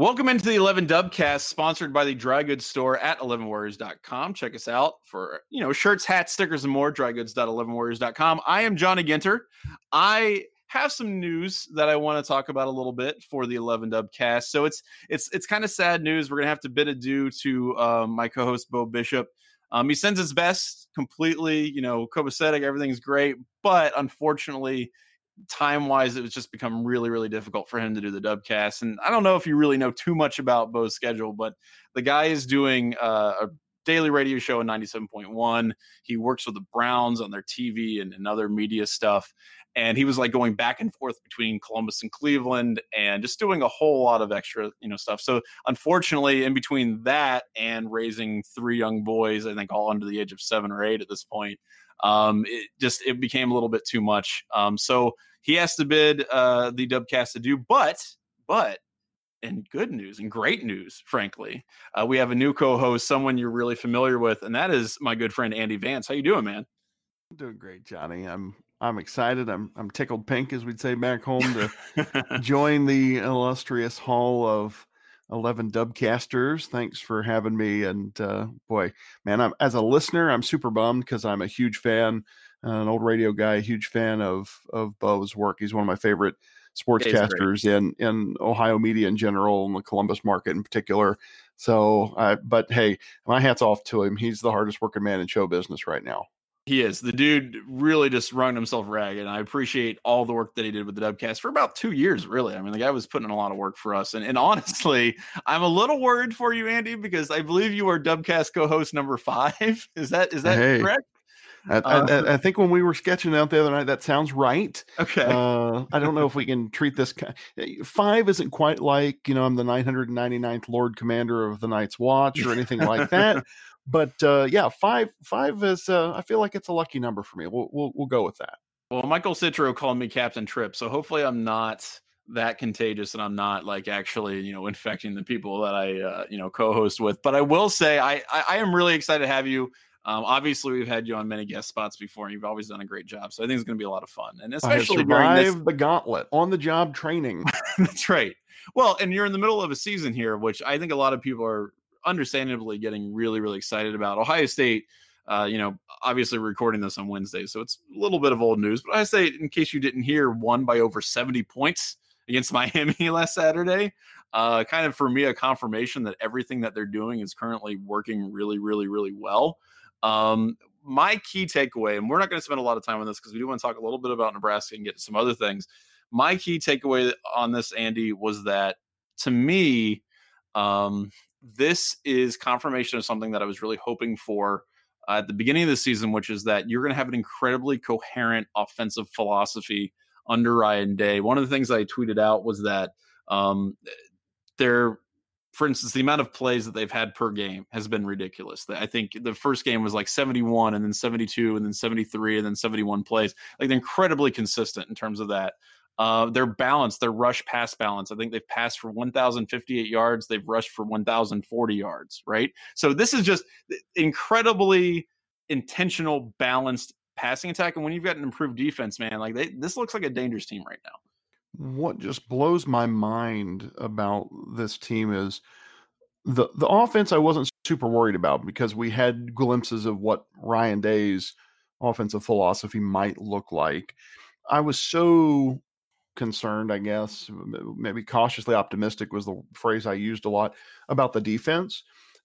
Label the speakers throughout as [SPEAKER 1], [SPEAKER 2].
[SPEAKER 1] Welcome into the 11 Dubcast, sponsored by the Dry Goods Store at 11warriors.com. Check us out for, you know, shirts, hats, stickers, and more. Drygoods.11warriors.com. I am Johnny Ginter. I have some news that I want to talk about a little bit for the 11 Dubcast. So it's it's it's kind of sad news. We're gonna have to bid adieu to um, my co-host Bo Bishop. Um, he sends his best completely, you know, copacetic, everything's great, but unfortunately, time wise, it was just become really, really difficult for him to do the dubcast. And I don't know if you really know too much about Bo's schedule, but the guy is doing uh, a daily radio show in 97.1. He works with the Browns on their TV and, and other media stuff. And he was like going back and forth between Columbus and Cleveland and just doing a whole lot of extra, you know, stuff. So unfortunately, in between that and raising three young boys, I think all under the age of seven or eight at this point, um, it just it became a little bit too much. Um, so he has to bid uh, the Dubcast to do, but but and good news and great news, frankly, uh, we have a new co-host, someone you're really familiar with, and that is my good friend Andy Vance. How you doing, man?
[SPEAKER 2] I'm doing great, Johnny. I'm I'm excited. I'm I'm tickled pink, as we'd say back home, to join the illustrious hall of 11 dubcasters thanks for having me and uh, boy man I'm, as a listener i'm super bummed because i'm a huge fan an old radio guy huge fan of of bo's work he's one of my favorite sportscasters in in ohio media in general and the columbus market in particular so uh, but hey my hat's off to him he's the hardest working man in show business right now
[SPEAKER 1] he is. The dude really just wrung himself ragged. And I appreciate all the work that he did with the Dubcast for about two years, really. I mean, the guy was putting in a lot of work for us. And, and honestly, I'm a little worried for you, Andy, because I believe you are Dubcast co-host number five. Is that is that hey. correct?
[SPEAKER 2] I, uh, I, I, think when we were sketching out the other night, that sounds right.
[SPEAKER 1] Okay.
[SPEAKER 2] Uh, I don't know if we can treat this. Five isn't quite like, you know, I'm the 999th Lord Commander of the Night's Watch or anything like that. but uh, yeah, five five is uh, I feel like it's a lucky number for me. We'll we'll, we'll go with that.
[SPEAKER 1] Well, Michael Citro called me Captain Trip, so hopefully I'm not that contagious and I'm not like actually you know infecting the people that I uh, you know co-host with. But I will say I I, I am really excited to have you. Um, obviously, we've had you on many guest spots before, and you've always done a great job. So I think it's going to be a lot of fun, and especially during this
[SPEAKER 2] the gauntlet on the job training.
[SPEAKER 1] That's right. Well, and you're in the middle of a season here, which I think a lot of people are understandably getting really, really excited about. Ohio State, uh, you know, obviously recording this on Wednesday, so it's a little bit of old news. But I say, in case you didn't hear, won by over 70 points against Miami last Saturday. Uh, kind of for me, a confirmation that everything that they're doing is currently working really, really, really well. Um, my key takeaway, and we're not going to spend a lot of time on this because we do want to talk a little bit about Nebraska and get to some other things. My key takeaway on this, Andy, was that to me, um, this is confirmation of something that I was really hoping for uh, at the beginning of the season, which is that you're going to have an incredibly coherent offensive philosophy under Ryan Day. One of the things I tweeted out was that um, they're for instance, the amount of plays that they've had per game has been ridiculous. I think the first game was like 71 and then 72 and then 73 and then 71 plays. Like they're incredibly consistent in terms of that. Uh, their balance, their rush pass balance. I think they've passed for 1,058 yards. They've rushed for 1,040 yards, right? So this is just incredibly intentional, balanced passing attack. And when you've got an improved defense, man, like they, this looks like a dangerous team right now.
[SPEAKER 2] What just blows my mind about this team is the the offense. I wasn't super worried about because we had glimpses of what Ryan Day's offensive philosophy might look like. I was so concerned, I guess, maybe cautiously optimistic was the phrase I used a lot about the defense.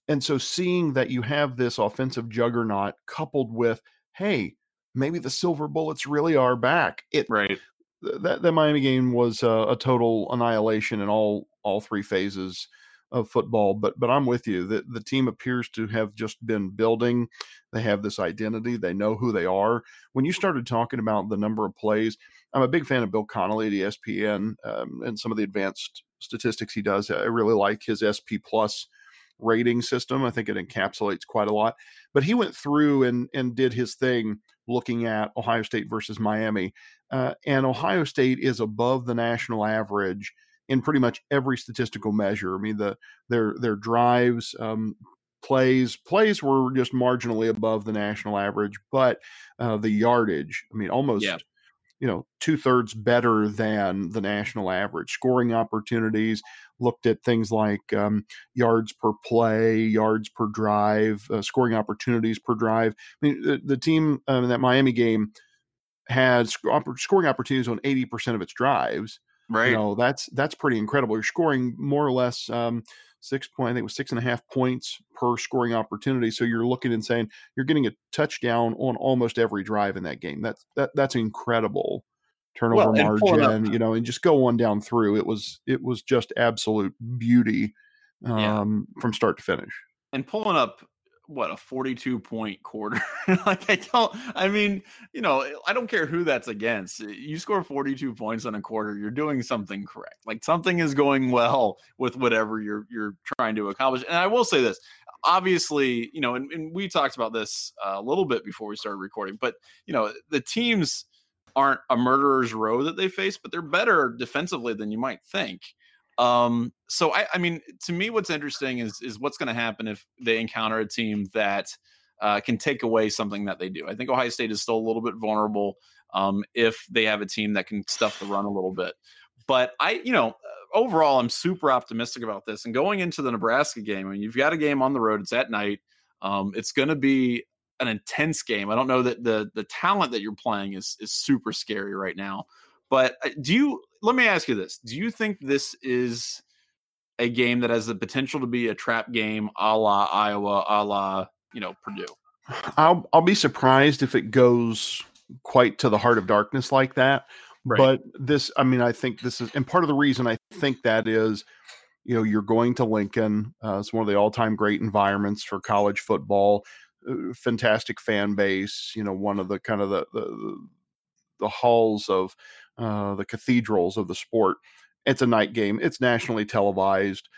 [SPEAKER 2] And so seeing that you have this offensive juggernaut coupled with, hey, maybe the silver bullets really are back.
[SPEAKER 1] It right.
[SPEAKER 2] That that Miami game was a, a total annihilation in all all three phases of football. But but I'm with you. The the team appears to have just been building. They have this identity. They know who they are. When you started talking about the number of plays, I'm a big fan of Bill Connelly at ESPN um, and some of the advanced statistics he does. I really like his SP plus rating system. I think it encapsulates quite a lot. But he went through and and did his thing looking at Ohio State versus Miami, uh, and Ohio State is above the national average in pretty much every statistical measure. I mean, the their their drives, um, plays plays were just marginally above the national average, but uh, the yardage, I mean, almost. Yeah you know, two thirds better than the national average. Scoring opportunities, looked at things like um, yards per play, yards per drive, uh, scoring opportunities per drive. I mean, the, the team um, in that Miami game had scoring opportunities on 80% of its drives.
[SPEAKER 1] Right.
[SPEAKER 2] You know, that's that's pretty incredible. You're scoring more or less um, six point, I think it was six and a half points per scoring opportunity. So you're looking and saying you're getting a touchdown on almost every drive in that game. That's that that's incredible turnover well, margin, you know, and just go on down through. It was it was just absolute beauty um, yeah. from start to finish.
[SPEAKER 1] And pulling up what a 42 point quarter? Like i don't i mean you know i don't care who that's against you score 42 points on a quarter you're doing something correct. Like something is going well with whatever you're you're trying to accomplish. And i will say this obviously you know and, and we talked about this uh, a little bit before we started recording but you know the teams aren't a murderer's row that they face but they're better defensively than you might think um, so I, I mean, to me, what's interesting is is what's going to happen if they encounter a team that uh, can take away something that they do. I think Ohio State is still a little bit vulnerable um, if they have a team that can stuff the run a little bit. But I, you know, overall, I'm super optimistic about this. And going into the Nebraska game, I mean, you've got a game on the road. It's at night. Um, it's going to be an intense game. I don't know that the the talent that you're playing is is super scary right now. But uh, do you let me ask you this. Do you think this is a game that has the potential to be a trap game a la Iowa, a la, you know, Purdue?
[SPEAKER 2] I'll I'll be surprised if it goes quite to the heart of darkness like that. Right. But this, I mean, I think this is, and part of the reason I think that is, you know, you're going to Lincoln. Uh, it's one of the all-time great environments for college football. Uh, fantastic fan base. You know, one of the kind of the the, the halls of uh, the cathedrals of the sport. It's a night game. It's nationally televised.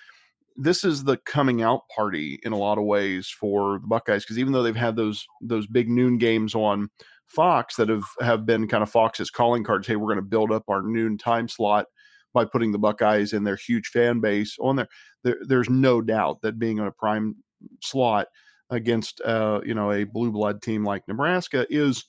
[SPEAKER 2] This is the coming out party in a lot of ways for the Buckeyes because even though they've had those those big noon games on Fox that have have been kind of Fox's calling cards. Hey, we're going to build up our noon time slot by putting the Buckeyes and their huge fan base on there. there there's no doubt that being on a prime slot against uh, you know a blue blood team like Nebraska is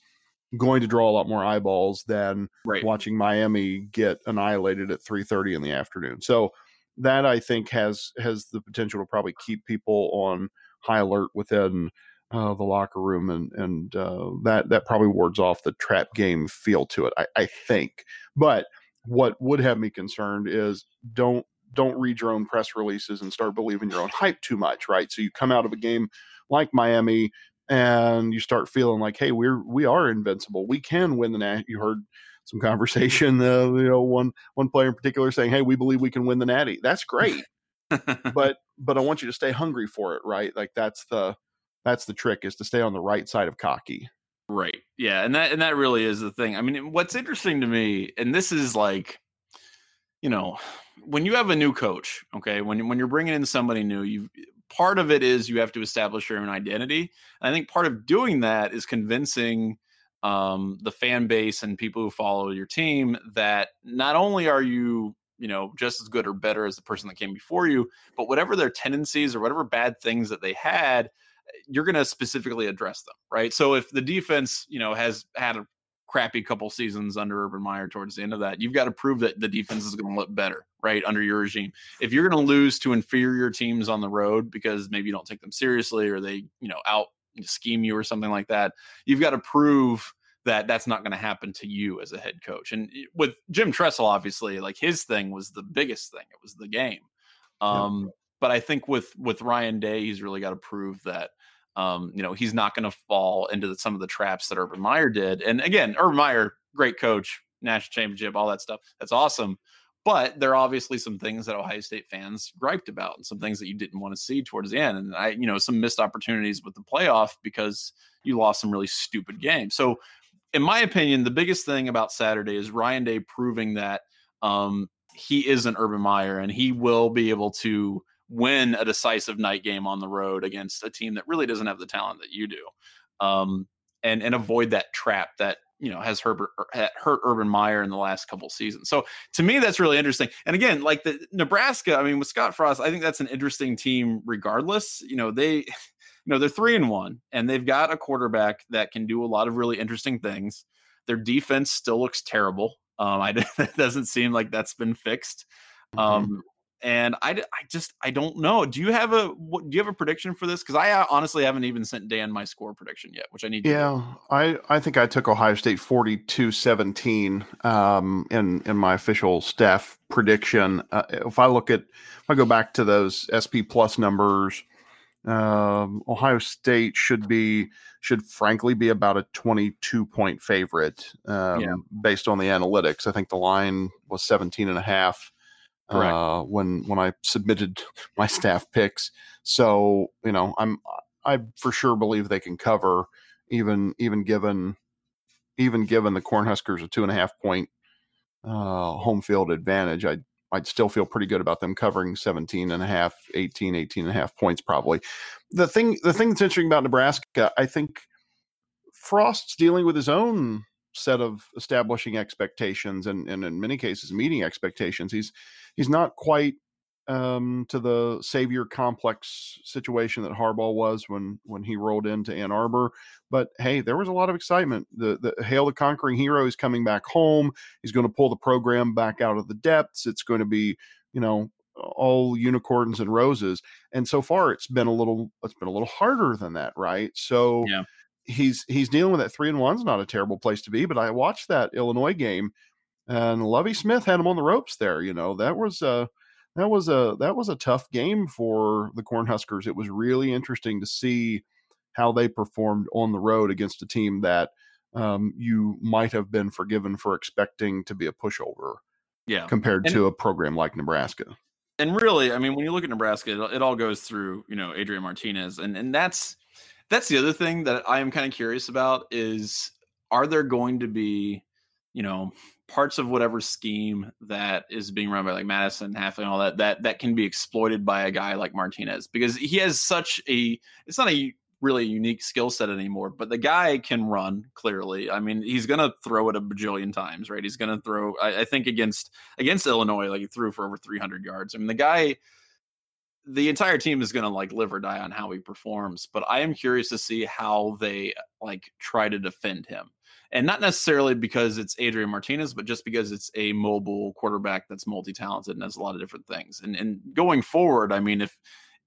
[SPEAKER 2] going to draw a lot more eyeballs than right. watching Miami get annihilated at 3:30 in the afternoon. So that I think has has the potential to probably keep people on high alert within uh, the locker room, and and uh, that that probably wards off the trap game feel to it. I, I think, but what would have me concerned is don't don't read your own press releases and start believing your own hype too much, right? So you come out of a game like Miami and you start feeling like, hey, we're we are invincible. We can win the nat. You heard some conversation, uh, you know, one one player in particular saying, "Hey, we believe we can win the Natty." That's great, but but I want you to stay hungry for it, right? Like that's the that's the trick is to stay on the right side of cocky.
[SPEAKER 1] Right. Yeah, and that and that really is the thing. I mean, what's interesting to me, and this is like, you know, when you have a new coach, okay, when when you're bringing in somebody new, you part of it is you have to establish your own identity. And I think part of doing that is convincing um, the fan base and people who follow your team that not only are you you know just as good or better as the person that came before you but whatever their tendencies or whatever bad things that they had you're going to specifically address them right so if the defense you know has had a crappy couple seasons under Urban Meyer towards the end of that. You've got to prove that the defense is going to look better, right, under your regime. If you're going to lose to inferior teams on the road because maybe you don't take them seriously or they, you know, out scheme you or something like that, you've got to prove that that's not going to happen to you as a head coach. And with Jim Tressel, obviously, like his thing was the biggest thing. It was the game. Um, yeah. But I think with with Ryan Day, he's really got to prove that um, you know, he's not going to fall into the, some of the traps that Urban Meyer did. And again, Urban Meyer, great coach, national championship, all that stuff. That's awesome. But there are obviously some things that Ohio State fans griped about and some things that you didn't want to see towards the end. And I, you know, some missed opportunities with the playoff because you lost some really stupid games. So, in my opinion, the biggest thing about Saturday is Ryan Day proving that um, he is an Urban Meyer and he will be able to win a decisive night game on the road against a team that really doesn't have the talent that you do, um, and and avoid that trap that you know has Herbert hurt Urban Meyer in the last couple seasons. So to me, that's really interesting. And again, like the Nebraska, I mean, with Scott Frost, I think that's an interesting team. Regardless, you know they. You know they're three and one, and they've got a quarterback that can do a lot of really interesting things. Their defense still looks terrible. Um, I it doesn't seem like that's been fixed. Mm-hmm. Um, and I, I just I don't know. Do you have a what, do you have a prediction for this? Because I uh, honestly haven't even sent Dan my score prediction yet, which I need.
[SPEAKER 2] yeah, I I think I took Ohio State 42-17 um, in in my official staff prediction. Uh, if I look at if I go back to those SP plus numbers, um, Ohio State should be should frankly be about a 22 point favorite um, yeah. based on the analytics. I think the line was 17 and a half uh, when when I submitted my staff picks. So you know, I'm I for sure believe they can cover even even given even given the Cornhuskers a two and a half point uh, home field advantage. I I'd still feel pretty good about them covering 17 and a half, 18, 18 and a half points probably. The thing the thing that's interesting about Nebraska, I think Frost's dealing with his own set of establishing expectations and, and in many cases meeting expectations. He's he's not quite um, to the savior complex situation that Harbaugh was when when he rolled into Ann Arbor. But hey, there was a lot of excitement. The the Hail the Conquering Hero is coming back home. He's going to pull the program back out of the depths. It's going to be you know all unicorns and roses. And so far, it's been a little it's been a little harder than that, right? So. Yeah he's he's dealing with that three and one's not a terrible place to be. But I watched that Illinois game, and Lovie Smith had him on the ropes there. You know that was a that was a that was a tough game for the Cornhuskers. It was really interesting to see how they performed on the road against a team that um, you might have been forgiven for expecting to be a pushover.
[SPEAKER 1] Yeah,
[SPEAKER 2] compared and, to a program like Nebraska.
[SPEAKER 1] And really, I mean, when you look at Nebraska, it, it all goes through you know Adrian Martinez, and and that's that's the other thing that I am kind of curious about is are there going to be, you know, parts of whatever scheme that is being run by like Mattison, and all that that that can be exploited by a guy like Martinez because he has such a it's not a really unique skill set anymore, but the guy can run clearly. I mean, he's gonna throw it a bajillion times, right? He's gonna throw. I, I think against against Illinois, like he threw for over 300 yards. I mean, the guy the entire team is going to like live or die on how he performs but i am curious to see how they like try to defend him. And not necessarily because it's adrian martinez but just because it's a mobile quarterback that's multi-talented and has a lot of different things. And and going forward i mean if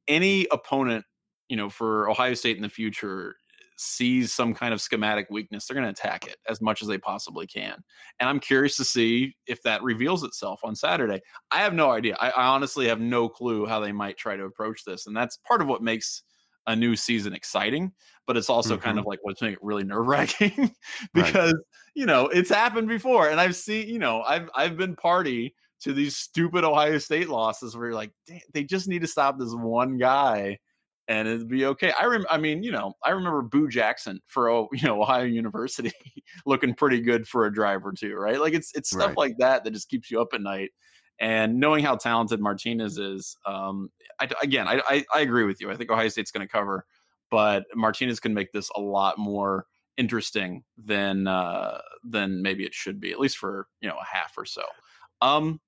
[SPEAKER 1] any opponent you know for ohio state in the future sees some kind of schematic weakness, they're going to attack it as much as they possibly can. And I'm curious to see if that reveals itself on Saturday. I have no idea. I, I honestly have no clue how they might try to approach this. And that's part of what makes a new season exciting, but it's also mm-hmm. kind of like what's making it really nerve wracking because, right. you know, it's happened before. And I've seen, you know, I've, I've been party to these stupid Ohio State losses where you're like, they just need to stop this one guy and it'd be okay. I rem- I mean, you know, I remember Boo Jackson for you know Ohio University looking pretty good for a drive or two, right? Like it's it's stuff right. like that that just keeps you up at night. And knowing how talented Martinez is, um, I, again, I, I, I agree with you. I think Ohio State's going to cover, but Martinez can make this a lot more interesting than uh, than maybe it should be, at least for you know a half or so. Um,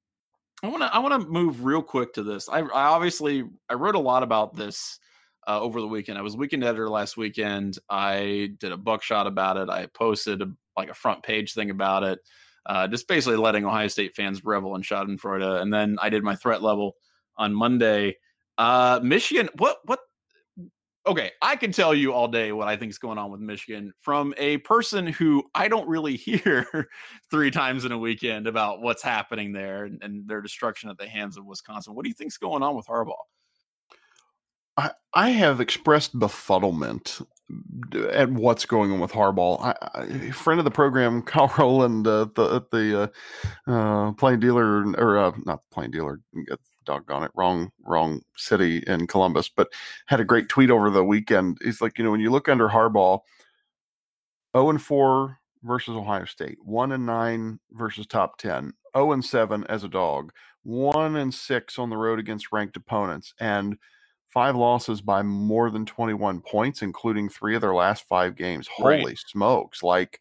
[SPEAKER 1] I want to I want to move real quick to this. I, I obviously I wrote a lot about this uh, over the weekend. I was weekend editor last weekend. I did a buckshot about it. I posted a, like a front page thing about it, uh, just basically letting Ohio State fans revel in Schadenfreude. And then I did my threat level on Monday. Uh, Michigan, what what? Okay, I can tell you all day what I think is going on with Michigan from a person who I don't really hear three times in a weekend about what's happening there and, and their destruction at the hands of Wisconsin. What do you think's going on with Harbaugh?
[SPEAKER 2] I, I have expressed befuddlement at what's going on with Harbaugh. I, friend of the program, Kyle Rowland, uh, the the uh, uh, plain dealer or uh, not plain dealer, doggone it, wrong wrong city in Columbus, but had a great tweet over the weekend. He's like, you know, when you look under Harbaugh, zero oh and four versus Ohio State, one and nine versus top ten, zero oh and seven as a dog, one and six on the road against ranked opponents, and five losses by more than 21 points, including three of their last five games. Holy right. smokes. Like,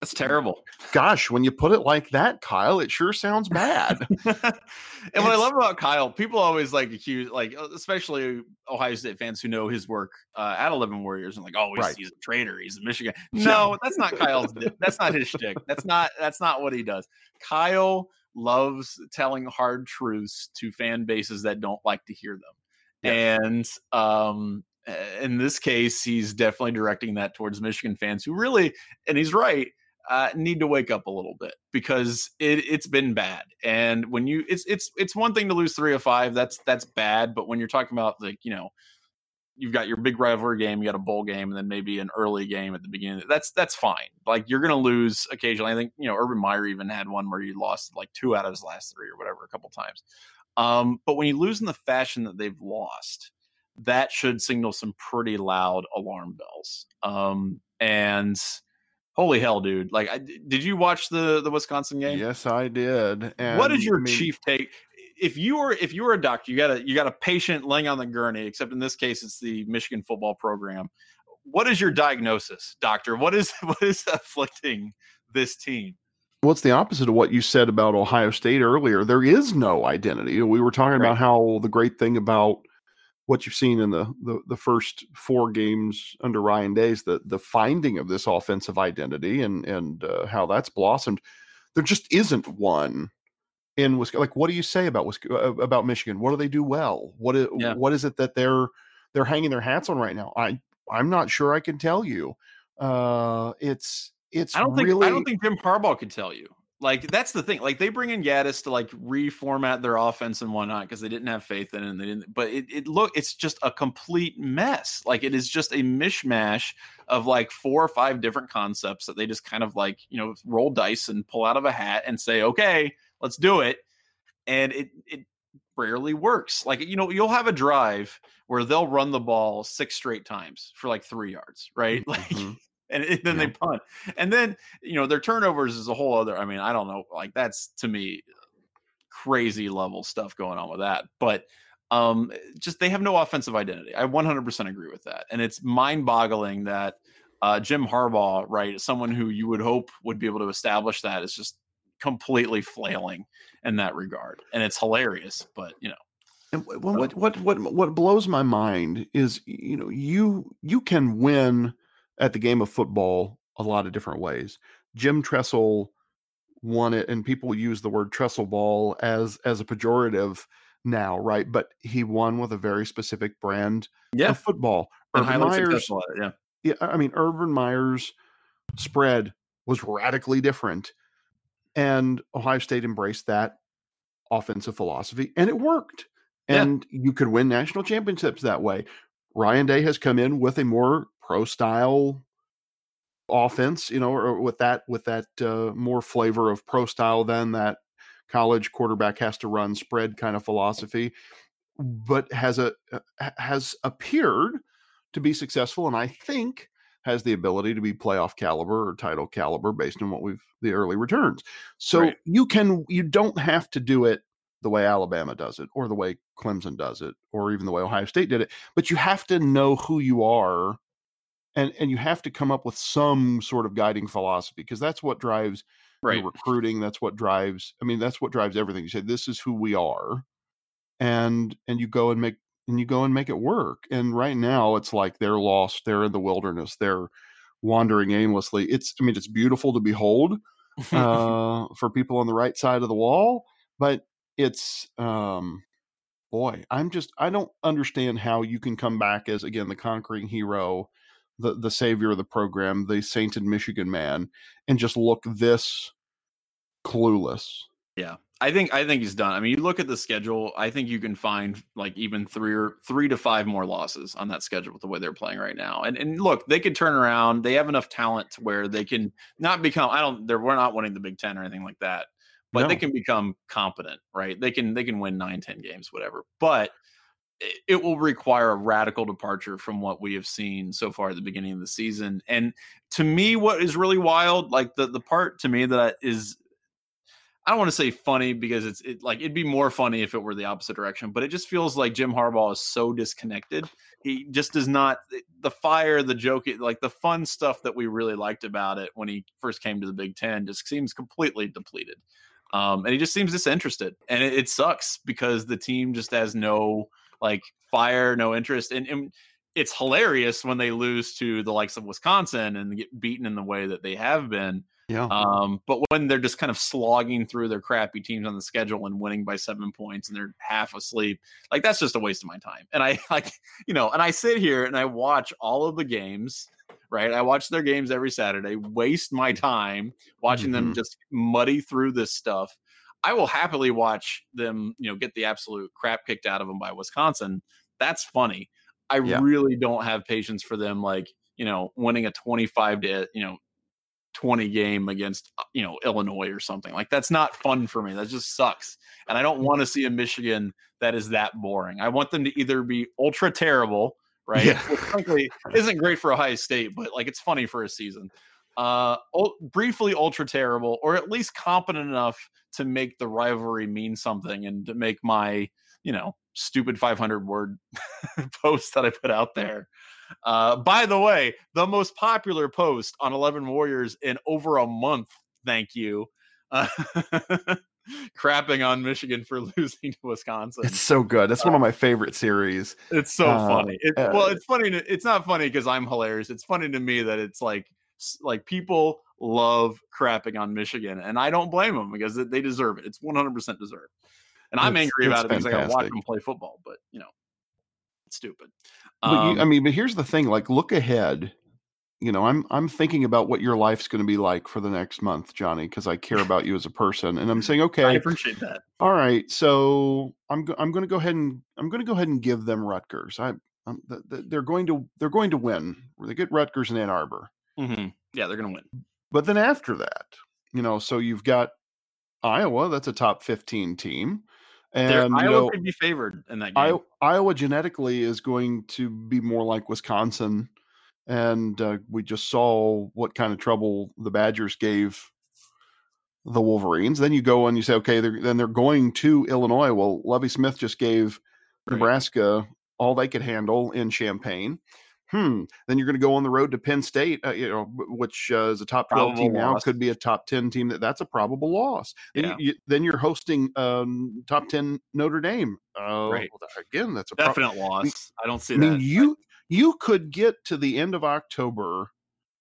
[SPEAKER 1] That's terrible.
[SPEAKER 2] Gosh, when you put it like that, Kyle, it sure sounds bad.
[SPEAKER 1] and what I love about Kyle, people always like accuse, like uh, especially Ohio State fans who know his work uh, at Eleven Warriors, and like, oh, he's, right. he's a traitor. He's a Michigan. No, that's not Kyle's. that's not his shtick. That's not. That's not what he does. Kyle loves telling hard truths to fan bases that don't like to hear them. And um, in this case, he's definitely directing that towards Michigan fans who really, and he's right, uh, need to wake up a little bit because it, it's been bad. And when you, it's it's it's one thing to lose three or five. That's that's bad. But when you're talking about like you know, you've got your big rivalry game, you got a bowl game, and then maybe an early game at the beginning. That's that's fine. Like you're gonna lose occasionally. I think you know Urban Meyer even had one where he lost like two out of his last three or whatever a couple times. Um, but when you lose in the fashion that they've lost, that should signal some pretty loud alarm bells. Um, and holy hell, dude! Like, I, did you watch the the Wisconsin game?
[SPEAKER 2] Yes, I did.
[SPEAKER 1] And what is your I mean, chief take? If you were if you were a doctor, you got a you got a patient laying on the gurney. Except in this case, it's the Michigan football program. What is your diagnosis, doctor? What is what is afflicting this team?
[SPEAKER 2] Well, it's the opposite of what you said about Ohio State earlier. There is no identity. We were talking right. about how the great thing about what you've seen in the, the, the first four games under Ryan Day's the the finding of this offensive identity and and uh, how that's blossomed. There just isn't one in Wisconsin. Like, what do you say about uh, about Michigan? What do they do well? What is, yeah. what is it that they're they're hanging their hats on right now? I I'm not sure I can tell you. Uh, it's it's
[SPEAKER 1] I don't
[SPEAKER 2] really...
[SPEAKER 1] think I don't think Jim Harbaugh could tell you. Like that's the thing. Like they bring in Gattis to like reformat their offense and whatnot because they didn't have faith in it. And they didn't. But it, it look it's just a complete mess. Like it is just a mishmash of like four or five different concepts that they just kind of like you know roll dice and pull out of a hat and say okay let's do it. And it it rarely works. Like you know you'll have a drive where they'll run the ball six straight times for like three yards, right? Like. Mm-hmm and, then yeah. they punt. And then, you know, their turnovers is a whole other. I mean, I don't know. Like that's to me crazy level stuff going on with that. But um just they have no offensive identity. I 100% agree with that. And it's mind-boggling that uh Jim Harbaugh, right, someone who you would hope would be able to establish that is just completely flailing in that regard. And it's hilarious, but you know,
[SPEAKER 2] and what what what what blows my mind is you know you you can win at the game of football a lot of different ways. Jim Tressel won it, and people use the word Tressel ball as as a pejorative now, right? But he won with a very specific brand yeah. of football.
[SPEAKER 1] Urban Meyer's, yeah.
[SPEAKER 2] Yeah, I mean, Urban Meyer's spread was radically different, and Ohio State embraced that offensive philosophy, and it worked. And yeah. you could win national championships that way. Ryan Day has come in with a more pro style offense, you know, or with that with that uh, more flavor of pro style than that college quarterback has to run spread kind of philosophy, but has a uh, has appeared to be successful, and I think has the ability to be playoff caliber or title caliber based on what we've the early returns. So right. you can you don't have to do it the way Alabama does it or the way Clemson does it or even the way Ohio State did it, but you have to know who you are and and you have to come up with some sort of guiding philosophy because that's what drives right. recruiting that's what drives i mean that's what drives everything you say this is who we are and and you go and make and you go and make it work and right now it's like they're lost they're in the wilderness they're wandering aimlessly it's i mean it's beautiful to behold uh, for people on the right side of the wall but it's um boy i'm just i don't understand how you can come back as again the conquering hero the the savior of the program, the sainted Michigan man, and just look this clueless.
[SPEAKER 1] Yeah. I think I think he's done. I mean, you look at the schedule. I think you can find like even three or three to five more losses on that schedule with the way they're playing right now. And and look, they could turn around. They have enough talent to where they can not become. I don't. They're we're not winning the Big Ten or anything like that, but no. they can become competent, right? They can they can win nine, ten games, whatever. But it will require a radical departure from what we have seen so far at the beginning of the season. And to me, what is really wild, like the the part to me that is, I don't want to say funny because it's it, like it'd be more funny if it were the opposite direction, but it just feels like Jim Harbaugh is so disconnected. He just does not the fire, the joke, like the fun stuff that we really liked about it when he first came to the Big Ten just seems completely depleted. Um, and he just seems disinterested, and it, it, sucks because the team just has no like fire, no interest, and, and it's hilarious when they lose to the likes of Wisconsin and get beaten in the way that they have been.
[SPEAKER 2] Yeah.
[SPEAKER 1] Um, but when they're just kind of slogging through their crappy teams on the schedule and winning by seven points and they're half asleep, like that's just a waste of my time. And I like, you know, and I sit here and I watch all of the games, right? I watch their games every Saturday, waste my time watching mm-hmm. them just muddy through this stuff. I will happily watch them, you know, get the absolute crap kicked out of them by Wisconsin. That's funny. I yeah. really don't have patience for them, like, you know, winning a 25 to, you know, 20 game against uh, you know Illinois or something. Like that's not fun for me. That just sucks. And I don't mm. want to see a Michigan that is that boring. I want them to either be ultra terrible, right? Yeah. Which frankly isn't great for Ohio State, but like it's funny for a season. Uh briefly ultra terrible or at least competent enough to make the rivalry mean something and to make my, you know, stupid 500 word post that I put out there uh, by the way, the most popular post on 11 Warriors in over a month. Thank you. Uh, crapping on Michigan for losing to Wisconsin.
[SPEAKER 2] It's so good. That's one of uh, my favorite series.
[SPEAKER 1] It's so uh, funny. It, uh, well, it's funny. To, it's not funny because I'm hilarious. It's funny to me that it's like like people love crapping on Michigan, and I don't blame them because they deserve it. It's 100 percent deserved. And I'm angry about it because I got to watch them play football. But you know, it's stupid.
[SPEAKER 2] Um, you, I mean, but here's the thing: like, look ahead. You know, I'm I'm thinking about what your life's going to be like for the next month, Johnny, because I care about you as a person, and I'm saying, okay, I
[SPEAKER 1] appreciate that.
[SPEAKER 2] All right, so I'm go- I'm going to go ahead and I'm going to go ahead and give them Rutgers. I I'm, they're going to they're going to win. They get Rutgers in Ann Arbor.
[SPEAKER 1] Mm-hmm. Yeah, they're going to win.
[SPEAKER 2] But then after that, you know, so you've got Iowa. That's a top 15 team. And
[SPEAKER 1] Iowa you know, could be favored in that game.
[SPEAKER 2] Iowa, Iowa genetically is going to be more like Wisconsin, and uh, we just saw what kind of trouble the Badgers gave the Wolverines. Then you go and you say, okay, they're, then they're going to Illinois. Well, Lovie Smith just gave right. Nebraska all they could handle in Champaign hmm, then you're going to go on the road to Penn State, uh, you know, which uh, is a top 12 probable team now, loss. could be a top 10 team. That That's a probable loss. Then, yeah. you, then you're hosting um, top 10 Notre Dame. Uh, right. Again, that's a
[SPEAKER 1] definite loss. I don't see
[SPEAKER 2] I
[SPEAKER 1] mean,
[SPEAKER 2] that. You, you could get to the end of October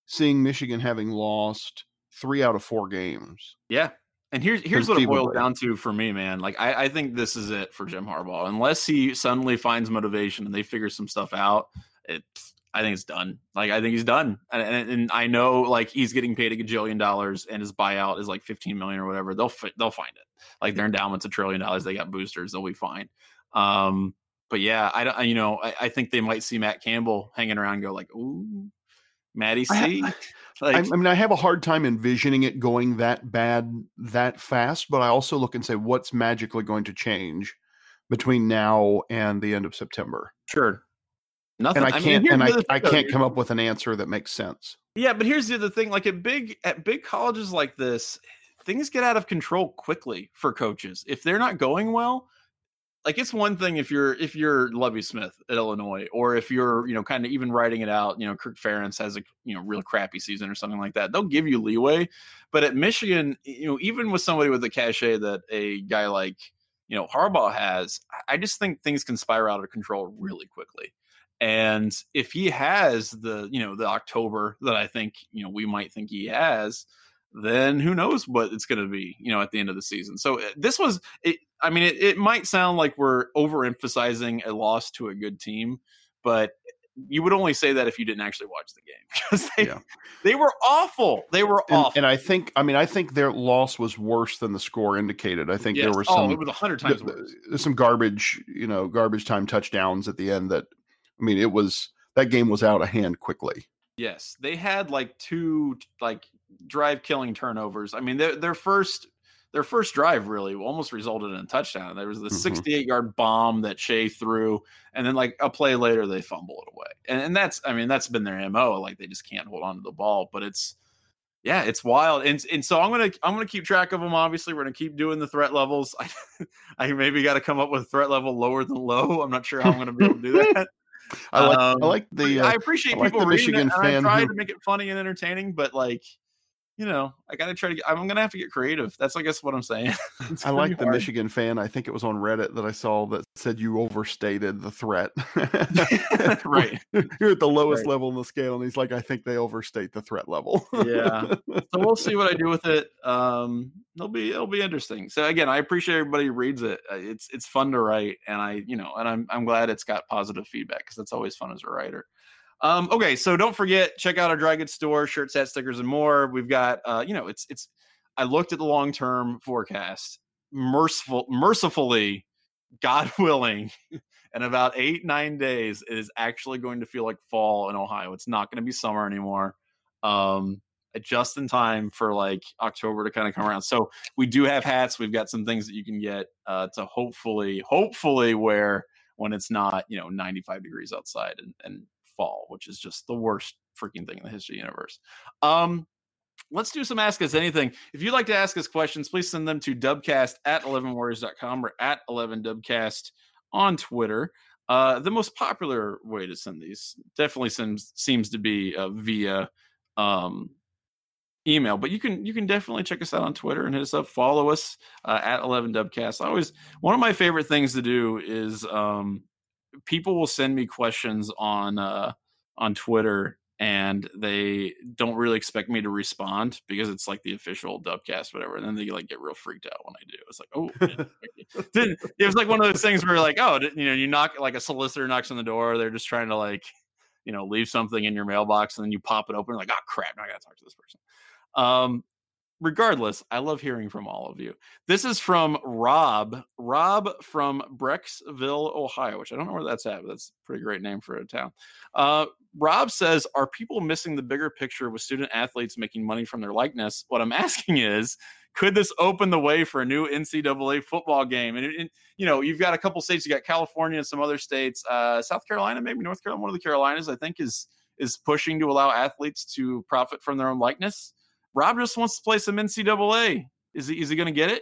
[SPEAKER 2] seeing Michigan having lost three out of four games.
[SPEAKER 1] Yeah. And here's here's what it boils down to for me, man. Like I, I think this is it for Jim Harbaugh. Unless he suddenly finds motivation and they figure some stuff out, it's I think it's done. Like I think he's done, and, and, I know like he's getting paid a gajillion dollars, and his buyout is like fifteen million or whatever. They'll they'll find it. Like their endowment's a trillion dollars. They got boosters. They'll be fine. Um, but yeah, I don't. You know, I, I, think they might see Matt Campbell hanging around, go like, "Ooh, Matty C. I,
[SPEAKER 2] like, I, I mean, I have a hard time envisioning it going that bad that fast, but I also look and say, what's magically going to change between now and the end of September?
[SPEAKER 1] Sure.
[SPEAKER 2] Nothing. And I can't. I mean, and I, I can't come up with an answer that makes sense.
[SPEAKER 1] Yeah, but here's the other thing: like at big at big colleges like this, things get out of control quickly for coaches if they're not going well. Like it's one thing if you're if you're Lovie Smith at Illinois, or if you're you know kind of even writing it out. You know, Kirk Ferentz has a you know real crappy season or something like that. They'll give you leeway, but at Michigan, you know, even with somebody with the cachet that a guy like you know Harbaugh has, I just think things can spiral out of control really quickly. And if he has the, you know, the October that I think, you know, we might think he has, then who knows what it's going to be, you know, at the end of the season. So eh, this was, it, I mean, it, it might sound like we're overemphasizing a loss to a good team, but you would only say that if you didn't actually watch the game because they, yeah. they were awful. They were
[SPEAKER 2] and,
[SPEAKER 1] awful.
[SPEAKER 2] And I think, I mean, I think their loss was worse than the score indicated. I think yes. there were some,
[SPEAKER 1] oh, it was a hundred times worse.
[SPEAKER 2] Some garbage, you know, garbage time touchdowns at the end that I mean, it was that game was out of hand quickly.
[SPEAKER 1] Yes, they had like two like drive killing turnovers. I mean, their their first their first drive really almost resulted in a touchdown. There was the mm-hmm. 68 yard bomb that Shea threw, and then like a play later they fumble it away. And, and that's I mean that's been their mo. Like they just can't hold on to the ball. But it's yeah, it's wild. And and so I'm gonna I'm gonna keep track of them. Obviously, we're gonna keep doing the threat levels. I, I maybe got to come up with a threat level lower than low. I'm not sure how I'm gonna be able to do that.
[SPEAKER 2] I like, um, I like the.
[SPEAKER 1] Uh, I appreciate I like people the Michigan fan. I try who... to make it funny and entertaining, but like you know, I got to try to get, I'm going to have to get creative. That's, I guess, what I'm saying.
[SPEAKER 2] I like the Michigan fan. I think it was on Reddit that I saw that said you overstated the threat.
[SPEAKER 1] right.
[SPEAKER 2] You're at the lowest right. level in the scale. And he's like, I think they overstate the threat level.
[SPEAKER 1] yeah. So we'll see what I do with it. Um, it'll be, it'll be interesting. So again, I appreciate everybody reads it. Uh, it's, it's fun to write. And I, you know, and I'm, I'm glad it's got positive feedback because that's always fun as a writer. Um, okay, so don't forget, check out our dry goods store, shirts, hats, stickers, and more. We've got uh, you know, it's it's I looked at the long-term forecast. Merciful mercifully, God willing, in about eight, nine days, it is actually going to feel like fall in Ohio. It's not going to be summer anymore. Um, just in time for like October to kind of come around. So we do have hats. We've got some things that you can get uh, to hopefully, hopefully wear when it's not, you know, 95 degrees outside and, and fall, which is just the worst freaking thing in the history of the universe. Um, let's do some Ask Us Anything. If you'd like to ask us questions, please send them to dubcast at 11warriors.com or at 11dubcast on Twitter. Uh, the most popular way to send these definitely seems seems to be uh, via um, email, but you can you can definitely check us out on Twitter and hit us up. Follow us uh, at 11 Dubcast. Always one of my favorite things to do is um, people will send me questions on uh, on Twitter and they don't really expect me to respond because it's like the official dubcast, whatever. And then they like get real freaked out when I do. It's like, oh, it was like one of those things where like, oh, you know, you knock like a solicitor knocks on the door, they're just trying to like, you know, leave something in your mailbox, and then you pop it open, like, oh crap, now I gotta talk to this person. Um, regardless, I love hearing from all of you. This is from Rob. Rob from Brecksville, Ohio, which I don't know where that's at, but that's a pretty great name for a town. Uh, Rob says, Are people missing the bigger picture with student athletes making money from their likeness? What I'm asking is, could this open the way for a new NCAA football game? And, and you know, you've got a couple states, you got California and some other states, uh, South Carolina, maybe North Carolina, one of the Carolinas, I think is is pushing to allow athletes to profit from their own likeness. Rob just wants to play some NCAA. Is he is he going to get it?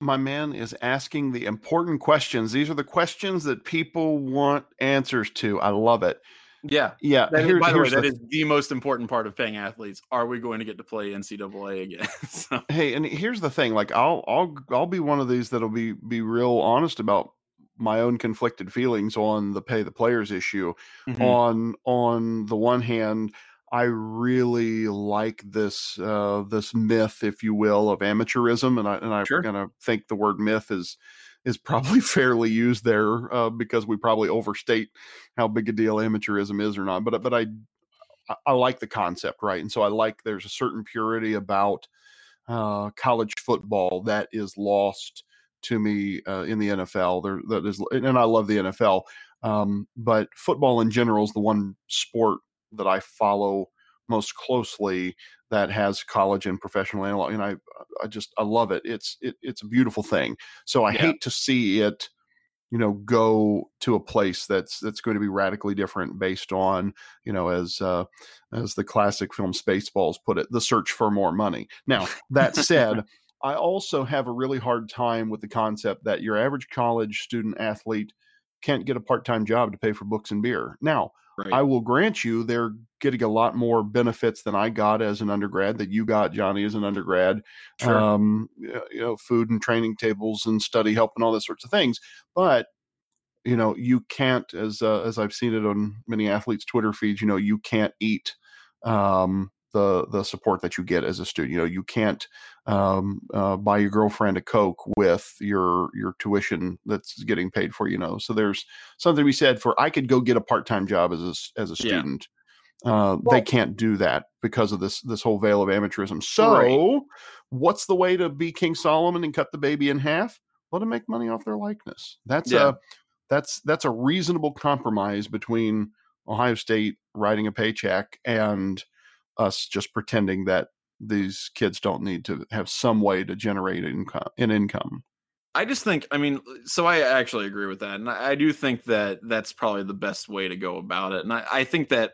[SPEAKER 2] My man is asking the important questions. These are the questions that people want answers to. I love it.
[SPEAKER 1] Yeah,
[SPEAKER 2] yeah.
[SPEAKER 1] That, Here, by the way, that the, is the most important part of paying athletes. Are we going to get to play NCAA again?
[SPEAKER 2] so. Hey, and here's the thing: like, I'll I'll I'll be one of these that'll be be real honest about my own conflicted feelings on the pay the players issue. Mm-hmm. On on the one hand, I really like this uh, this myth, if you will, of amateurism, and I and I sure. kind of think the word myth is is probably fairly used there uh, because we probably overstate how big a deal amateurism is or not. But but I I like the concept, right? And so I like there's a certain purity about uh, college football that is lost to me uh, in the NFL. There that is, and I love the NFL, um, but football in general is the one sport that I follow most closely that has college and professional analog and I I just I love it. It's it, it's a beautiful thing. So I yeah. hate to see it you know go to a place that's that's going to be radically different based on you know as uh as the classic film spaceballs put it the search for more money now that said i also have a really hard time with the concept that your average college student athlete can't get a part-time job to pay for books and beer now Right. I will grant you they're getting a lot more benefits than I got as an undergrad, that you got, Johnny, as an undergrad. Sure. Um, you know, food and training tables and study help and all those sorts of things. But you know, you can't, as uh, as I've seen it on many athletes' Twitter feeds, you know, you can't eat um, the the support that you get as a student. You know, you can't um, uh, buy your girlfriend a coke with your your tuition that's getting paid for. You know, so there's something to be said for I could go get a part time job as a, as a student. Yeah. Uh, well, they can't do that because of this this whole veil of amateurism. So, right. what's the way to be King Solomon and cut the baby in half? Let them make money off their likeness. That's yeah. a that's that's a reasonable compromise between Ohio State writing a paycheck and us just pretending that these kids don't need to have some way to generate income an income.
[SPEAKER 1] I just think, I mean, uh, so I actually agree with that, and I, I do think that that's probably the best way to go about it. And I, I think that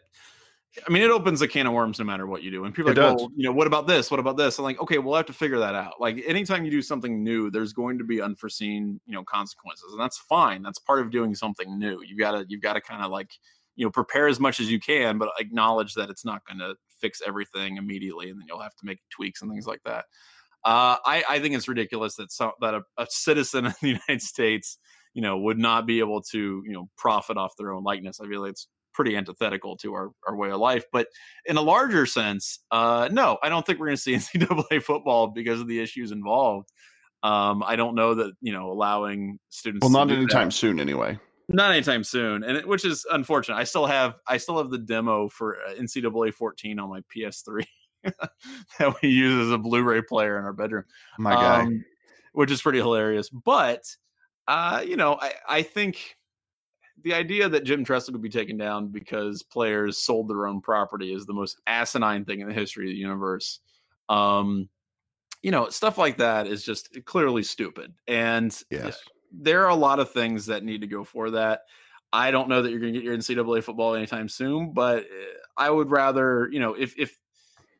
[SPEAKER 1] I mean, it opens a can of worms no matter what you do. And people are
[SPEAKER 2] It
[SPEAKER 1] like,
[SPEAKER 2] does.
[SPEAKER 1] well, you know, what about this? What about this? I'm like, okay, we'll have to figure that out. Like anytime you do something new, there's going to be unforeseen, you know, consequences. And that's fine. That's part of doing something new. You've gotta, you've got to kind of like, you know, prepare as much as you can, but acknowledge that it's not going to fix everything immediately. And then you'll have to make tweaks and things like that. Uh, I, I think it's ridiculous that some, that a, a citizen of the United States, you know, would not be able to, you know, profit off their own likeness. I feel like it's pretty antithetical to our, our way of life. But in a larger sense, uh, no, I don't think we're going to see NCAA football because of the issues involved. Um, I don't know that you know allowing students.
[SPEAKER 2] Well, not anytime
[SPEAKER 1] that-
[SPEAKER 2] soon, anyway.
[SPEAKER 1] Not anytime soon, and it, which is unfortunate. I still have I still have the demo for uh, NCAA 14 on my PS3 that we use as a Blu-ray player in our bedroom
[SPEAKER 2] My guy.
[SPEAKER 1] um, which is pretty hilarious. But uh, you know, I, I think the idea that Jim Tressel could be taken down because players sold their own property is the most asinine thing in the history of the universe. Um, you know, stuff like that is just clearly stupid. And
[SPEAKER 2] yes.
[SPEAKER 1] There are a lot of things that need to go for that. I don't know that you're going to get your NCAA football anytime soon, but uh, I would rather, you know, if if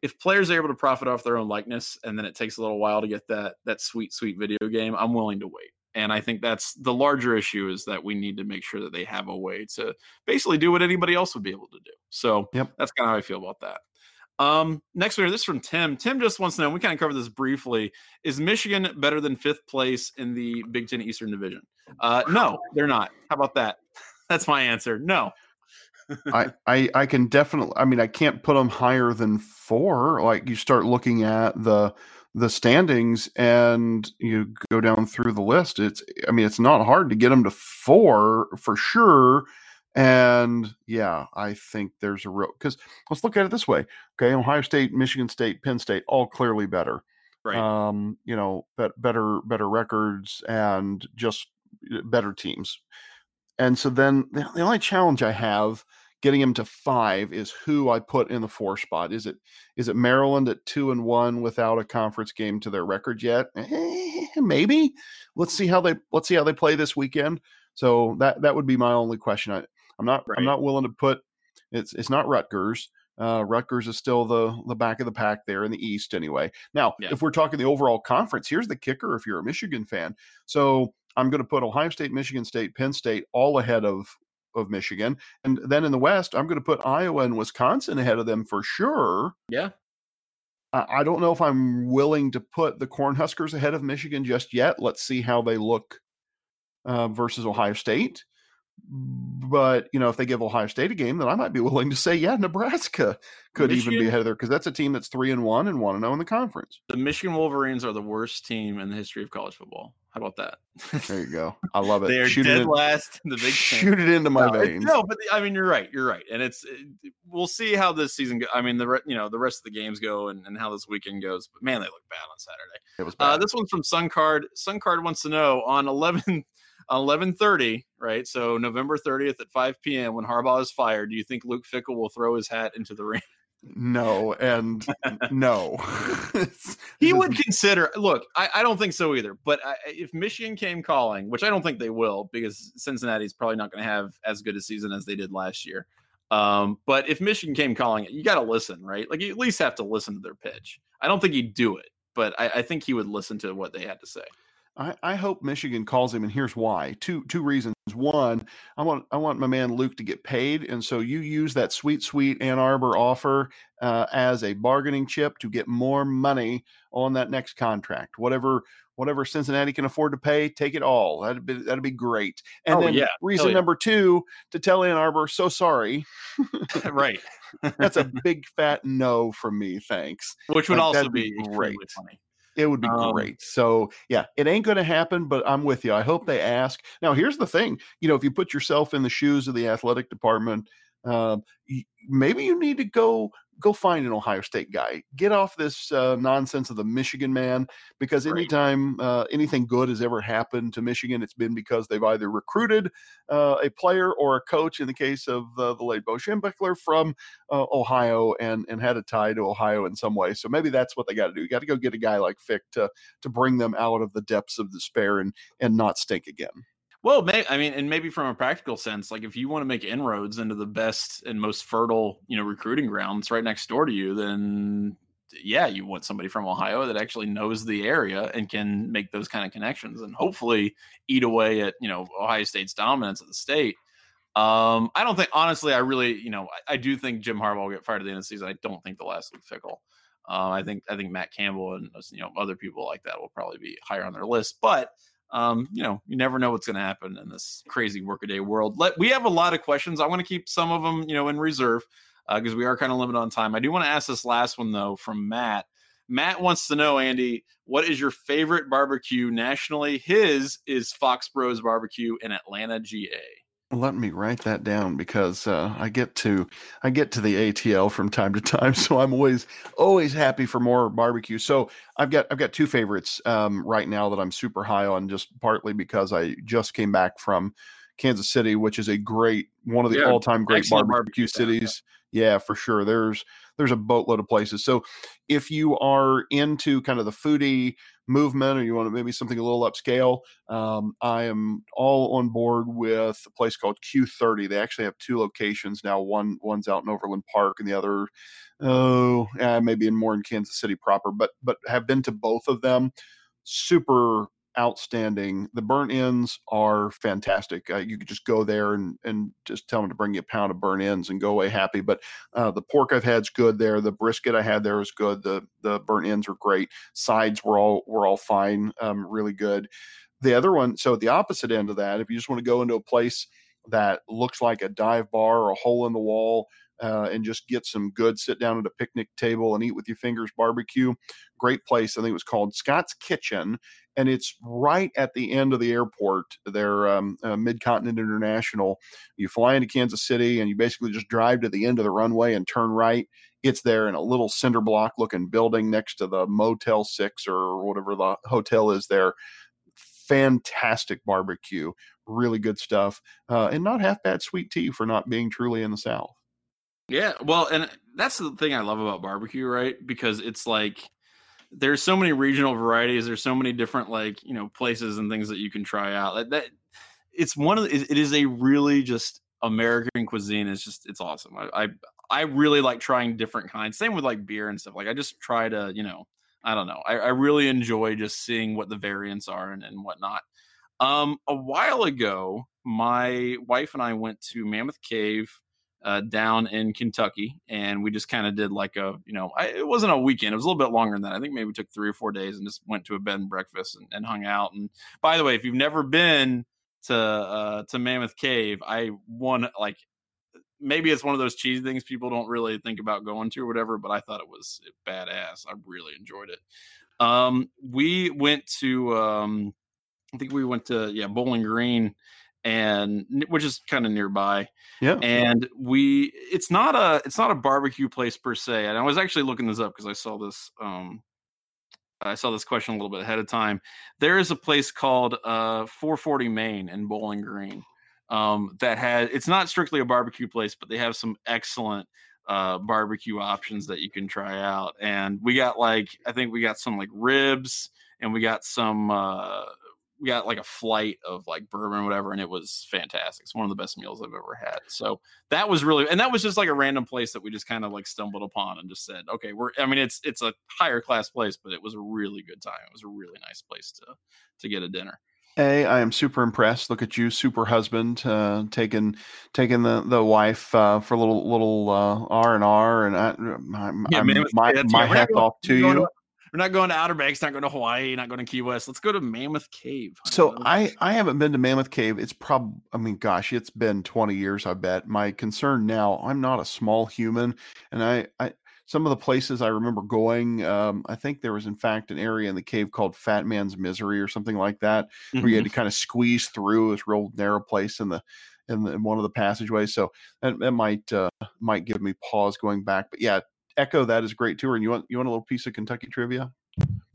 [SPEAKER 1] if players are able to profit off their own likeness and then it takes a little while to get that that sweet sweet video game, I'm willing to wait. And I think that's the larger issue is that we need to make sure that they have a way to basically do what anybody else would be able to do. So
[SPEAKER 2] Yep.
[SPEAKER 1] that's kind of how I feel about that. Um, next one, this is from Tim. Tim just wants to know. We kind of covered this briefly. Is Michigan better than fifth place in the Big Ten Eastern Division? Uh, no, they're not. How about that? That's my answer. No.
[SPEAKER 2] I, I I can definitely. I mean, I can't put them higher than four. Like you start looking at the the standings and you go down through the list. It's. I mean, it's not hard to get them to four for sure. And yeah, I think there's a real because let's look at it this way. Okay, Ohio State, Michigan State, Penn State, all clearly better.
[SPEAKER 1] Right.
[SPEAKER 2] Um, you know, bet, better better records and just uh, better teams. And so then the, the only challenge I have getting him to five is who I put in the four spot. Is it is it Maryland at two and one without a conference game to their record yet? Eh, maybe. Let's see how they let's see how they play this weekend. So that that would be my only question. I, I'm not
[SPEAKER 1] Right.
[SPEAKER 2] I'm not willing to put it's it's not Rutgers. Uh, Rutgers is still the the back of the pack there in the East anyway. Now,
[SPEAKER 1] Yeah.
[SPEAKER 2] if we're talking the overall conference, here's the kicker. If you're a Michigan fan, so I'm going to put Ohio State, Michigan State, Penn State all ahead of of Michigan, and then in the West, I'm going to put Iowa and Wisconsin ahead of them for sure.
[SPEAKER 1] Yeah.
[SPEAKER 2] I I don't know if I'm willing to put the Cornhuskers ahead of Michigan just yet. Let's see how they look uh, versus Ohio State. But you know, if they give Ohio State a game, then I might be willing to say, yeah, Nebraska could even be ahead of there because that's a team that's three and one and one and zero in the conference.
[SPEAKER 1] The Michigan Wolverines are the worst team in the history of college football. How about that?
[SPEAKER 2] There you go. I love it.
[SPEAKER 1] they are
[SPEAKER 2] shoot it
[SPEAKER 1] dead
[SPEAKER 2] in,
[SPEAKER 1] last in the Big
[SPEAKER 2] shoot it into my
[SPEAKER 1] no,
[SPEAKER 2] veins.
[SPEAKER 1] No, but the- I mean, you're right. You're right, and it's it- we'll see how this season. Go, I mean, the re- you know the rest of the games go and, and how this weekend goes. But man, they look bad on Saturday.
[SPEAKER 2] It was
[SPEAKER 1] Uh,
[SPEAKER 2] bad.
[SPEAKER 1] this one's from Suncard. Suncard wants to know on 11 on 11:30, right? So November 30th at 5 p.m. when Harbaugh is fired, do you think Luke Fickell will throw his hat into the ring?
[SPEAKER 2] no, and no.
[SPEAKER 1] He would consider. Look, I, I don't think so either. But I, if Michigan came calling, which I don't think they will, because Cincinnati's probably not going to have as good a season as they did last year. Um, but if Michigan came calling, you got to listen, right? Like you at least have to listen to their pitch. I don't think he'd do it, but I, I think he would listen to what they had to say.
[SPEAKER 2] I, I hope Michigan calls him, and here's why. Two two reasons. One, I want I want my man Luke to get paid, and so you use that sweet sweet Ann Arbor offer uh, as a bargaining chip to get more money on that next contract. Whatever whatever Cincinnati can afford to pay, take it all. That'd be that'd be great. And
[SPEAKER 1] Oh,
[SPEAKER 2] then
[SPEAKER 1] yeah.
[SPEAKER 2] reason
[SPEAKER 1] yeah.
[SPEAKER 2] number two to tell Ann Arbor, so sorry.
[SPEAKER 1] right.
[SPEAKER 2] That's a big fat no from me. Thanks.
[SPEAKER 1] Which would
[SPEAKER 2] Like,
[SPEAKER 1] also
[SPEAKER 2] be
[SPEAKER 1] be
[SPEAKER 2] great.
[SPEAKER 1] funny.
[SPEAKER 2] It would be
[SPEAKER 1] Um,
[SPEAKER 2] great. So yeah, it ain't going to happen, but I'm with you. I hope they ask. Now, here's the thing: you know, if you put yourself in the shoes of the athletic department, um, maybe you need to go go find an Ohio State guy. Get off this uh, nonsense of the Michigan man, because anytime uh, anything good has ever happened to Michigan, it's been because they've either recruited uh, a player or a coach. In the case of uh, the late Bo Schembechler from uh, Ohio and and had a tie to Ohio in some way. So maybe that's what they got to do. You got to go get a guy like Fick to to bring them out of the depths of despair and and not stink again.
[SPEAKER 1] Well, may, I mean, and maybe from a practical sense, like if you want to make inroads into the best and most fertile, you know, recruiting grounds right next door to you, then yeah, you want somebody from Ohio that actually knows the area and can make those kind of connections and hopefully eat away at, you know, Ohio State's dominance of the state. Um, I don't think, honestly, I really, you know, I, I, do think Jim Harbaugh will get fired at the end of the season. I don't think the last Luke Fickell. Uh, I think I think Matt Campbell and you know other people like that will probably be higher on their list. But um, you know, you never know what's going to happen in this crazy workaday world. Let we have a lot of questions. I want to keep some of them, you know, in reserve because uh, we are kind of limited on time. I do want to ask this last one though from Matt. Matt wants to know, Andy, what is your favorite barbecue nationally? His is Fox Bros Barbecue in Atlanta, GA.
[SPEAKER 2] Let me write that down because uh, I get to I get to the ATL from time to time, so I'm always always happy for more barbecue. So I've got I've got two favorites um, right now that I'm super high on, just partly because I just came back from Kansas City, which is a great one of the yeah, all time great barbecue, barbecue cities. Yeah yeah, for sure. There's there's a boatload of places. So if you are into kind of the foodie movement or you want to maybe something a little upscale, um, I am all on board with a place called Q30. They actually have two locations now. One one's out in Overland Park and the other oh yeah, maybe in more in Kansas City proper, but but have been to both of them. Super outstanding. The burnt ends are fantastic. Uh, you could just go there and and just tell them to bring you a pound of burnt ends and go away happy. But uh, the pork I've had is good there. The brisket I had there was good. The the burnt ends were great. Sides were all were all fine, um, really good. The other one, so the opposite end of that, if you just want to go into a place that looks like a dive bar or a hole in the wall uh, and just get some good sit down at a picnic table and eat with your fingers barbecue. Great place. I think it was called Scott's Kitchen, and it's right at the end of the airport. There, um, uh, International. You fly into Kansas City and you basically just drive to the end of the runway and turn right. It's there in a little cinder block looking building next to the Motel Six or whatever the hotel is there fantastic barbecue, really good stuff, uh, and not half bad sweet tea for not being truly in the South.
[SPEAKER 1] Yeah, well, and that's the thing I love about barbecue, right? Because it's like there's so many regional varieties. There's so many different like you know places and things that you can try out. That, it's one of the, it is a really just American cuisine. It's just it's awesome. I, I I really like trying different kinds. Same with like beer and stuff. Like I just try to you know I don't know. I, I really enjoy just seeing what the variants are and, and whatnot. Um, a while ago, my wife and I went to Mammoth Cave uh, down in Kentucky, and we just kind of did like a, you know, I, it wasn't a weekend; it was a little bit longer than that. I think maybe we took three or four days and just went to a bed and breakfast and, and hung out. And by the way, if you've never been to uh, to Mammoth Cave, I want like maybe it's one of those cheesy things people don't really think about going to or whatever, but I thought it was badass. I really enjoyed it. Um, we went to um, I think we went to yeah Bowling Green and which is kind of nearby.
[SPEAKER 2] Yeah.
[SPEAKER 1] And we it's not a it's not a barbecue place per se. And I was actually looking this up because I saw this um I saw this question a little bit ahead of time. There is a place called uh 440 Main in Bowling Green. Um that has it's not strictly a barbecue place, but they have some excellent uh barbecue options that you can try out. And we got like I think we got some like ribs and we got some uh we got like a flight of like bourbon or whatever, and it was fantastic. It's one of the best meals I've ever had. So that was really, and that was just like a random place that we just kind of like stumbled upon and just said, okay, we're. I mean, it's it's a higher class place, but it was a really good time. It was a really nice place to to get a dinner.
[SPEAKER 2] Hey, I am super impressed. Look at you, super husband, uh, taking taking the the wife uh, for a little little uh, R and R, and I, yeah, man, my my hat off to you.
[SPEAKER 1] We're not going to Outer Banks, not going to Hawaii, not going to Key West. Let's go to Mammoth Cave.
[SPEAKER 2] So I I haven't been to Mammoth Cave. It's probably I mean, gosh, it's been 20 years, I bet. My concern now, I'm not a small human, and I I some of the places I remember going, um, I think there was in fact an area in the cave called Fat Man's Misery or something like that, mm-hmm. where you had mm-hmm. to kind of squeeze through this real narrow place in the in, the, in one of the passageways. So that, that might uh, might give me pause going back. But yeah, echo that is great too. And you want you want a little piece of Kentucky trivia?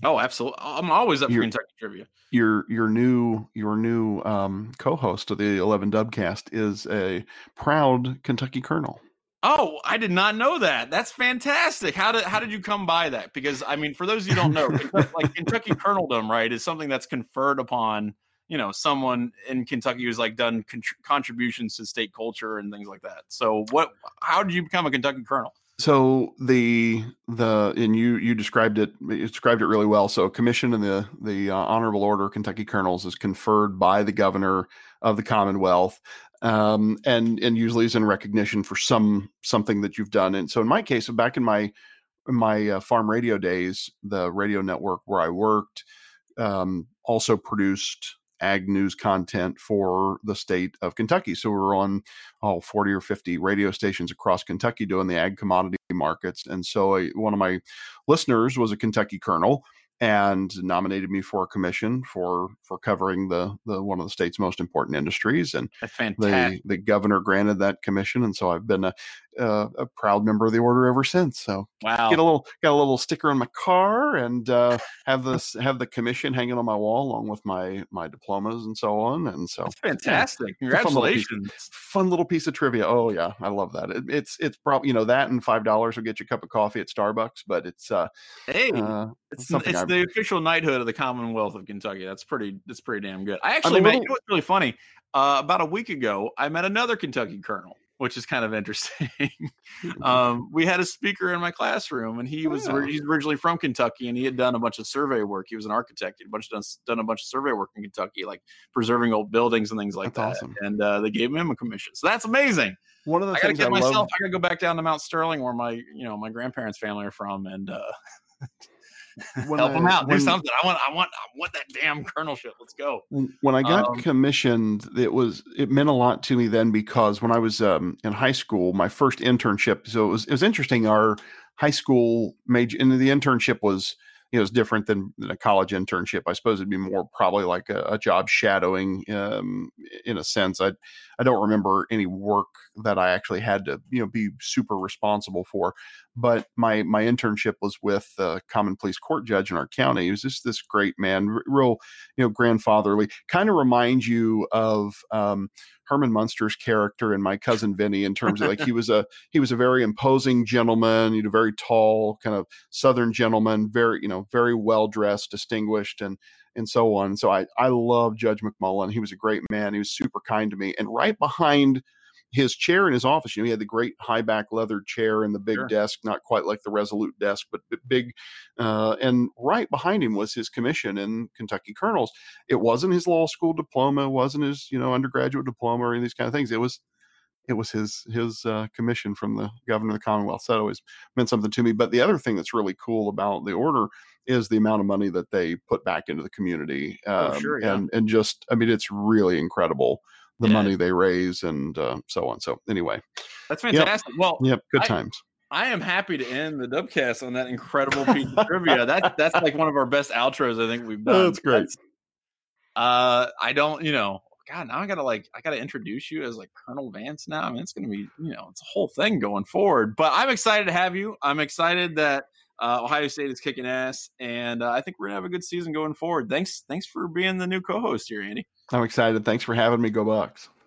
[SPEAKER 1] Oh, absolutely! I'm always up your, for Kentucky trivia.
[SPEAKER 2] Your your new your new um, co-host of the Eleven Dubcast is a proud Kentucky Colonel.
[SPEAKER 1] Oh, I did not know that. That's fantastic. How did how did you come by that? Because I mean, for those you don't know, like Kentucky Coloneldom, right, is something that's conferred upon you know someone in Kentucky who's like done con- contributions to state culture and things like that. So what? How did you become a Kentucky Colonel?
[SPEAKER 2] So the the and you you described it you described it really well. So commission in the the uh, honorable order of Kentucky Colonels is conferred by the governor of the Commonwealth, um, and and usually is in recognition for some something that you've done. And so in my case, back in my in my uh, farm radio days, the radio network where I worked um, also produced ag news content for the state of Kentucky. So we were on all 40 or 50 radio stations across Kentucky doing the ag commodity markets. And so I, one of my listeners was a Kentucky colonel and nominated me for a commission for for covering the the one of the state's most important industries and the the governor granted that commission and so I've been a uh, a proud member of the order ever since so
[SPEAKER 1] wow
[SPEAKER 2] get a little got a little sticker on my car and uh, have this have the commission hanging on my wall along with my my diplomas and so on and so
[SPEAKER 1] That's fantastic yeah, congratulations
[SPEAKER 2] fun little, piece, fun little, piece, of trivia oh yeah I love that it, it's it's probably you know that and five dollars will get you a cup of coffee at Starbucks but it's uh
[SPEAKER 1] hey uh, it's, it's the official knighthood of the Commonwealth of Kentucky. That's pretty. That's pretty damn good. I actually met. Little... You know what's really funny? Uh, about a week ago, I met another Kentucky colonel, which is kind of interesting. um, we had a speaker in my classroom, and he was oh. he's originally from Kentucky, and he had done a bunch of survey work. He was an architect. He had a bunch done, done a bunch of survey work in Kentucky, like preserving old buildings and things like
[SPEAKER 2] that's
[SPEAKER 1] that.
[SPEAKER 2] Awesome.
[SPEAKER 1] And uh, they gave him a commission. So that's amazing.
[SPEAKER 2] One of the
[SPEAKER 1] I
[SPEAKER 2] things
[SPEAKER 1] gotta get
[SPEAKER 2] I
[SPEAKER 1] myself.
[SPEAKER 2] love...
[SPEAKER 1] I gotta go back down to Mount Sterling, where my you know my grandparents' family are from, and. Uh, help I, them out. When, Do something. I want. I want. I want that damn colonelship. Let's go.
[SPEAKER 2] When I got um, commissioned, it was it meant a lot to me then because when I was um, in high school, my first internship. So it was it was interesting. Our high school major and the internship was you know, it's different than, than, a college internship. I suppose it'd be more probably like a, a job shadowing um, in a sense. I I don't remember any work that I actually had to you know be super responsible for. But my my internship was with the common pleas court judge in our county. He was just this great man, real you know grandfatherly. Kind of reminds you of um, Herman Munster's character and my cousin Vinny in terms of like he was a he was a very imposing gentleman, you know, very tall, kind of southern gentleman, very you know very well dressed, distinguished, and and so on. So I I love Judge McMullen. He was a great man. He was super kind to me. And right behind his chair in his office, you know, he had the great high back leather chair and the big sure. desk, not quite like the Resolute desk, but big. Uh, and right behind him was his commission in Kentucky Colonels. It wasn't his law school diploma, wasn't his you know undergraduate diploma or any of these kind of things. It was it was his his uh, commission from the governor of the Commonwealth. So that always meant something to me. But the other thing that's really cool about the order is the amount of money that they put back into the community.
[SPEAKER 1] Um, oh, sure,
[SPEAKER 2] yeah. and and just I mean it's really incredible the yeah. money they raise and uh, so on. So anyway,
[SPEAKER 1] that's fantastic.
[SPEAKER 2] Yep.
[SPEAKER 1] Well,
[SPEAKER 2] yep, good I, times.
[SPEAKER 1] I am happy to end the Dubcast on that incredible piece of trivia. That that's like one of our best outros I think we've done.
[SPEAKER 2] That's great. That's,
[SPEAKER 1] uh, I don't, you know, God, now I gotta like I gotta introduce you as like Colonel Vance now. I mean, it's gonna be, you know, it's a whole thing going forward. But I'm excited to have you. I'm excited that uh, Ohio State is kicking ass, and uh, I think we're gonna have a good season going forward. Thanks, thanks for being the new co-host here, Andy.
[SPEAKER 2] I'm excited. Thanks for having me. Go Bucks.